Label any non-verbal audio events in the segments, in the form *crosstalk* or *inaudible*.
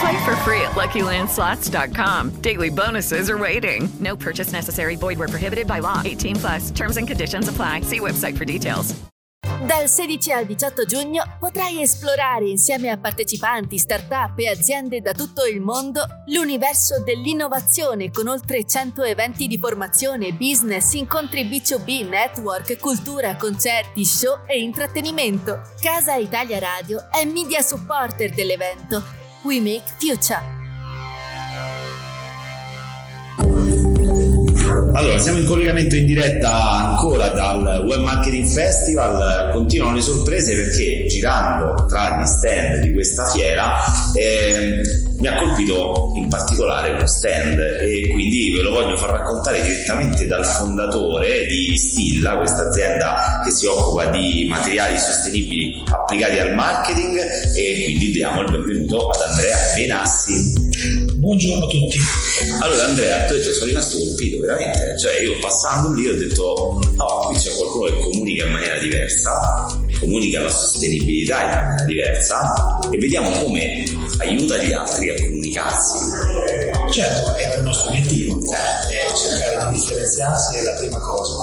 Play for free at LuckyLandSlots.com. Daily bonuses are waiting. No purchase necessary. Void where prohibited by law. 18 plus. Terms and conditions apply. See website for details. Dal 16 al 18 giugno potrai esplorare insieme a partecipanti, start-up e aziende da tutto il mondo l'universo dell'innovazione con oltre 100 eventi di formazione, business, incontri B2B, network, cultura, concerti, show e intrattenimento. Casa Italia Radio è media supporter dell'evento. We Make Future. Allora, siamo in collegamento in diretta ancora dal Web Marketing Festival, continuano le sorprese perché girando tra gli stand di questa fiera eh, mi ha colpito in particolare uno stand e quindi ve lo voglio far raccontare direttamente dal fondatore di Stilla, questa azienda che si occupa di materiali sostenibili applicati al marketing e quindi diamo il benvenuto ad Andrea Benassi. Buongiorno a tutti. Allora Andrea, tu sono rimasto colpito veramente, cioè io passando lì ho detto no, qui c'è qualcuno che comunica in maniera diversa, comunica la sostenibilità in maniera diversa e vediamo come aiuta gli altri a comunicarsi. Certo, era il nostro obiettivo, eh, cercare di differenziarsi è la prima cosa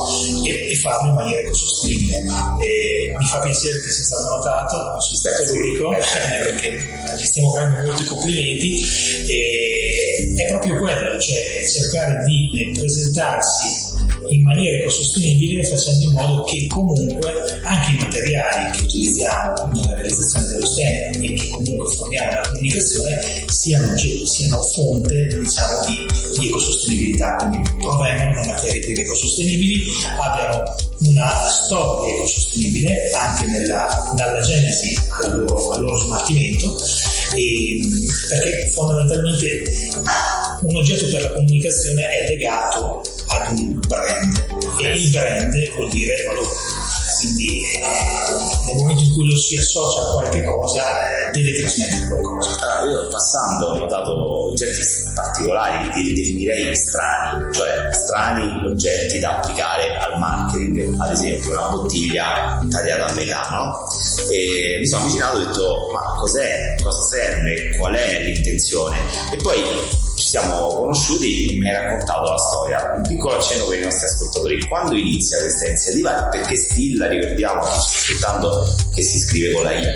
e, e farlo in maniera ecosostenibile. E mi fa piacere che sia stato notato, non sono stato l'unico, perché gli stiamo facendo molti complimenti. E è proprio quello, cioè cercare di presentarsi in maniera ecosostenibile facendo in modo che comunque anche i materiali che utilizziamo nella realizzazione dello stand e che comunque forniamo alla comunicazione siano, siano fonte diciamo, di, di ecosostenibilità, quindi provengano da materie prime ecosostenibili, abbiano una storia ecosostenibile anche nella, dalla genesi al loro, al loro smaltimento. E, perché fondamentalmente un oggetto per la comunicazione è legato un brand e il brand vuol dire valore quindi nel momento in cui lo si associa a qualche cosa eh, deve trasmettere qualcosa. Ah, io passando ho notato oggetti particolari che li definirei strani, cioè strani oggetti da applicare al marketing, ad esempio una bottiglia tagliata a metà, no? E mi sono avvicinato e ho detto ma cos'è, cosa serve, qual è l'intenzione? E poi ci siamo conosciuti, mi hai raccontato la storia. Un piccolo accenno per i nostri ascoltatori. Quando inizia questa iniziativa? Perché Stilla, ricordiamo, aspettando che si scrive con la Y,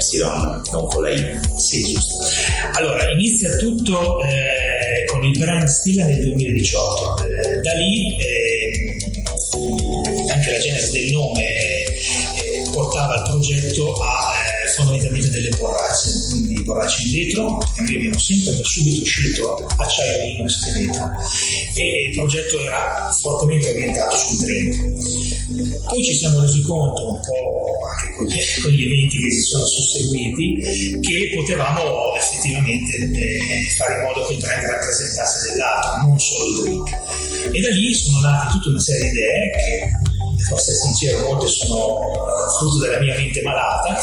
non con la I. Sì, giusto. Allora, inizia tutto eh, con il brand Stilla nel 2018. Eh, da lì eh, anche la genesi del nome eh, portava il progetto a eh, fondamentalmente delle borracce, quindi borracce in vetro, e noi abbiamo sempre da subito scelto acciaio e inox e il progetto era fortemente orientato sul treno. Poi ci siamo resi conto un po' anche con gli, con gli eventi che si sono susseguiti che potevamo effettivamente eh, fare in modo che il brand rappresentasse dell'altro, non solo il drink. E da lì sono nate tutta una serie di idee che essere sincero, molte sono frutto della mia mente malata,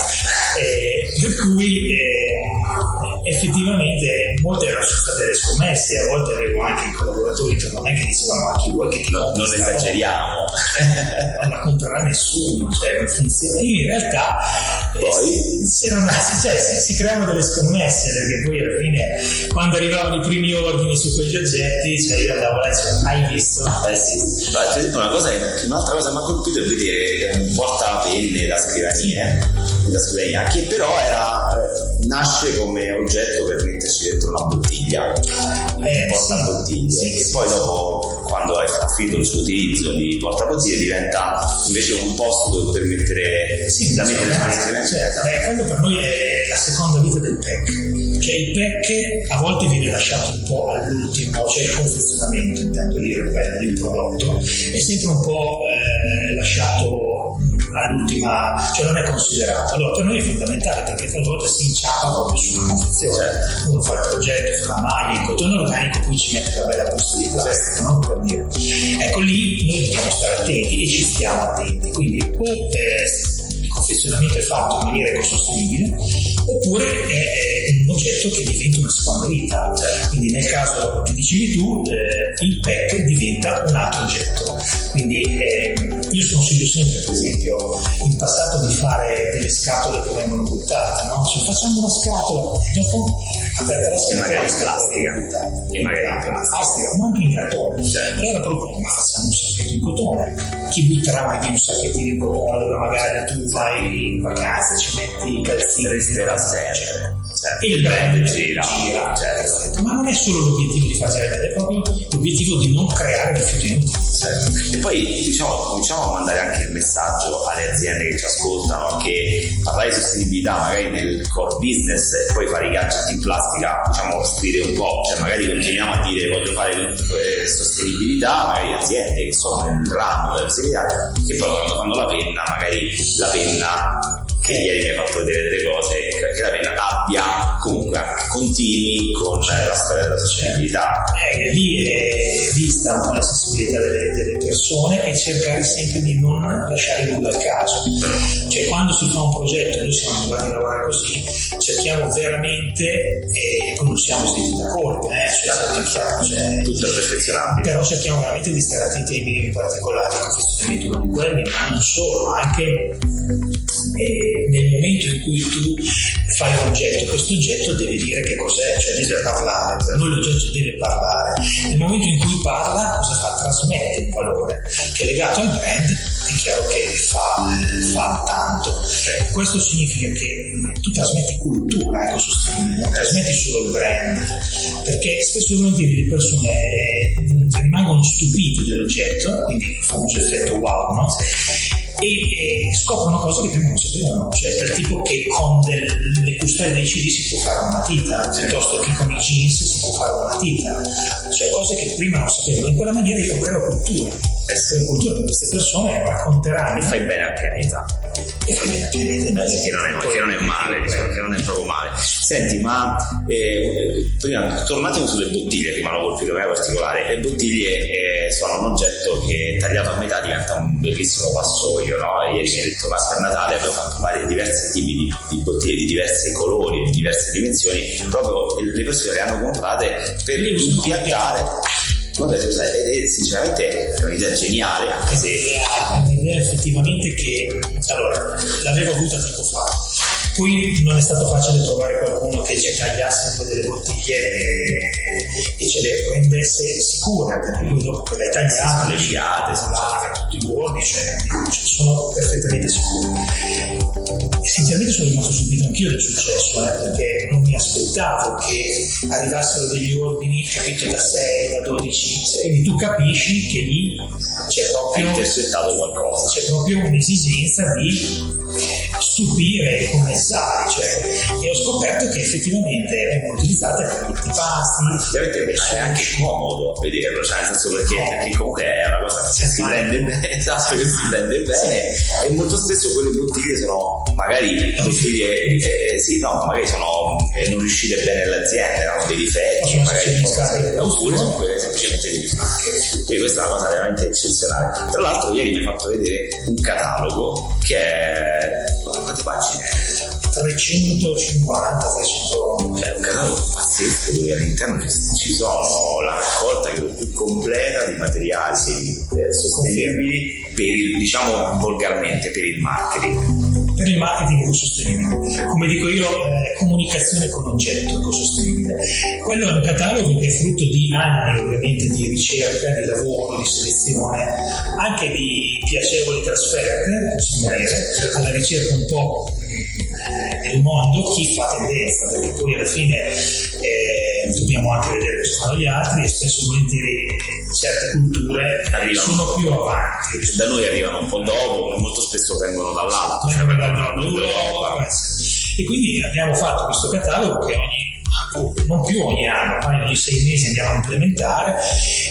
eh, per cui eh, effettivamente molte erano state delle scommesse, a volte avevo anche i collaboratori che non è che dicevano anche vuoi che ti no, non esageriamo, *laughs* non la comprerà nessuno, cioè non funziona. Io in realtà poi si, cioè, si, si, creano delle scommesse perché poi alla fine quando arrivavano i primi ordini su quegli oggetti, cioè io andavo là e dicevo, hai visto? Eh sì, Beh, una cosa, un'altra cosa mi ha colpito è vedere un portapenne da scrivania, da scrivania che però era, eh, nasce come oggetto per metterci dentro una bottiglia, eh, un portabottiglie, sì, sì, e poi dopo quando hai finito il suo utilizzo di portabottiglie diventa invece un posto dove poter mettere sì, da mettere le certo. eh, quello per noi è la seconda vita del pack. Cioè il pack a volte viene lasciato un po' all'ultimo cioè il confezionamento intendo dire il prodotto è sempre un po' eh, lasciato all'ultima, cioè non è considerato. Allora per noi è fondamentale perché tante volte si inciampa proprio sulla confezione. Uno fa il progetto, fa la maglia, il cotone organico, poi ci mette la bella busta di plastica, no? per dire. Ecco lì noi dobbiamo stare attenti e ci stiamo attenti. Quindi o il confezionamento è fatto in maniera ecosostenibile oppure è, è un oggetto che diventa una seconda vita. Quindi nel caso che dicevi tu, eh, il PEC diventa un altro oggetto. Quindi eh, io sconsiglio sempre, per esempio, in passato di fare delle scatole che vengono buttate, no? Cioè facciamo una scatola, dopo aperta la scatola, magari in plastica, e magari in plastica, ma anche in cartone. Certo. Allora proprio, ma facciamo un sacchetto in cotone. Chi butterà mai un sacchettino in cotone? Allora magari tu vai in vacanza, ci metti i calzini, resterà sempre. Certo. Il brand gira, gira certo. ma non è solo l'obiettivo di farsi vedere, è proprio l'obiettivo di non creare rifiuti certo. E poi diciamo, cominciamo a mandare anche il messaggio alle aziende che ci ascoltano che parlare di sostenibilità magari nel core business e poi fare i gadget in plastica, diciamo, scrivere un po', cioè magari continuiamo a dire voglio fare eh, sostenibilità, magari aziende che sono nel ramo della sostenibilità, che poi quando fanno la penna, magari la penna che ieri mi hai fatto vedere delle cose che la penna abbia comunque anche continui con la storia della sostenibilità. Eh, lì è vista un po' la sensibilità delle, delle, persone e cercare sempre di non lasciare nulla al caso. Cioè quando si fa un progetto, noi siamo abituati a lavorare così, cerchiamo veramente, e poi non siamo scritti da corpo, eh, cioè, chiaro, cioè, tutto è perfezionabile. Però cerchiamo veramente di stare attenti ai minimi particolari, confezionamento come quelli, ma non solo, anche e nel momento in cui tu fai un oggetto, questo oggetto deve dire che cos'è, cioè deve parlare, noi l'oggetto deve parlare. Nel momento in cui parla, cosa fa? Trasmette un valore che è legato al brand, è chiaro che fa, fa tanto. Questo significa che tu trasmetti cultura ecosostenibile, non trasmetti solo il brand, perché spesso le persone eh, rimangono stupite dell'oggetto, quindi il famoso effetto wow, no? E, e scoprono cose che prima non sapevano, cioè del tipo che con del, le custodie dei CD si può fare una matita, piuttosto che con i jeans si può fare una matita, cioè cose che prima non sapevano. In quella maniera io creo cultura essere cultura per queste persone racconteranno. E fai bene al pianeta e fai bene al pianeta che non è, che non è male che non è proprio male. Senti ma eh, prima tornate sulle bottiglie mi hanno colpito me particolare. Le bottiglie eh, sono un oggetto che tagliato a metà diventa un bellissimo vassoio no? ieri mi hai detto per Natale abbiamo fatto vari diversi tipi di, di bottiglie di diversi colori di diverse dimensioni. Proprio le persone le hanno comprate per impiantare Vabbè, è, sinceramente è un'idea geniale, anche se... È un'idea effettivamente che, allora, l'avevo avuta tempo fa, poi non è stato facile trovare qualcuno che ci tagliasse un po' delle bottiglie e, e ce le prendesse sicure, perché poi dopo le tagliate, le sciate, si lava tutti i giorni, cioè, sono perfettamente sicure. Essenzialmente sono rimasto subito anch'io del successo, eh, perché non mi aspettavo che arrivassero degli ordini, capito, da 6, da 12, quindi tu capisci che lì c'è proprio. C'è proprio un'esigenza di stupire i commissari cioè, e ho scoperto che effettivamente vengono utilizzate per tutti i pasti. Ovviamente è anche comodo vederlo cioè nel senso perché, perché comunque è una cosa che si prende bene *laughs* esatto che si prende bene. E molto spesso quelle bottiglie sono magari bottiglie eh, sì no magari sono eh, non riuscite bene all'azienda hanno dei difetti magari oppure sono quelle semplicemente di quindi questa è una cosa veramente eccezionale. Tra l'altro ieri mi hai fatto vedere un catalogo che è quante pagine? 350, 300. Cioè, un catalogo pazzesco dove all'interno ci sono la raccolta più completa di materiali eh, sostenibili per il, diciamo volgarmente, per il marketing per il marketing ecosostenibile. Come dico io, eh, comunicazione con oggetto ecosostenibile. Quello è un catalogo che è frutto di anni ovviamente di ricerca, di lavoro, di selezione, anche di piacevoli trasferte, possiamo dire, alla ricerca un po' nel mondo chi fa tendenza, perché poi alla fine eh, dobbiamo anche vedere cosa fanno gli altri e spesso volentieri certe culture arrivano. sono più avanti. Da noi arrivano un po' dopo, molto spesso vengono dall'alto. Vengono dal nord Europa. E quindi abbiamo fatto questo catalogo che ogni non più ogni anno, ma ogni sei mesi andiamo a implementare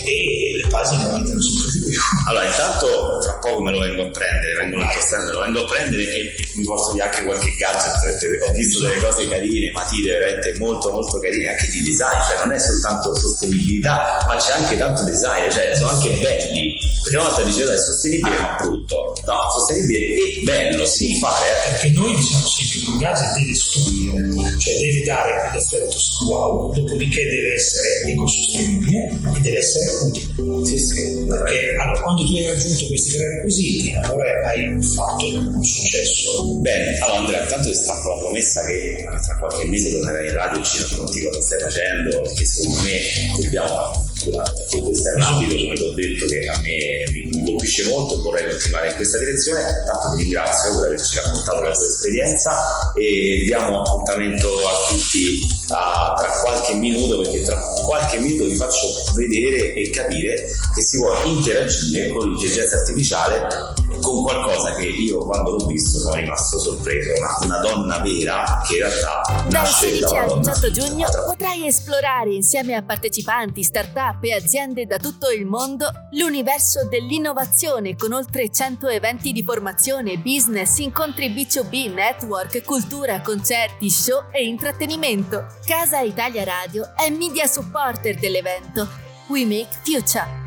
e le pagine aumentano sempre di più. Allora, intanto tra poco me lo vengo a prendere, vengo a me lo vengo a prendere e mi porto via anche qualche gadget, ho visto delle cose carine, matite veramente molto molto carine, anche di design, cioè non è soltanto sostenibilità, ma c'è anche tanto design, cioè sono anche belli. Prima volta diceva è sostenibile ma brutto, no, sostenibile e bello, si può fare. Eh. Perché noi diciamo sempre che un gadget deve stupire, cioè deve dare l'effetto wow, dopodiché deve essere ecosostenibile e deve essere utile. Sì, sì. Perché allora, quando tu hai raggiunto questi tre requisiti, allora hai fatto un successo. Bene, allora Andrea, intanto ti stacco la promessa che tra qualche mese tornerai in radio e ci racconti cosa stai facendo, perché secondo me dobbiamo questo è rapido come ti ho detto che a me mi colpisce molto e vorrei continuare in questa direzione. Tanto ti ringrazio per averci raccontato la tua esperienza e diamo appuntamento a tutti a, tra qualche minuto perché tra qualche minuto vi faccio vedere e capire che si può interagire con l'intelligenza artificiale con qualcosa che io quando l'ho visto sono rimasto sorpreso. Una, una donna vera che in realtà dal 16 al 18 giugno esplorare insieme a partecipanti, start-up e aziende da tutto il mondo l'universo dell'innovazione con oltre 100 eventi di formazione, business, incontri B2B, network, cultura, concerti, show e intrattenimento. Casa Italia Radio è media supporter dell'evento. We Make Future.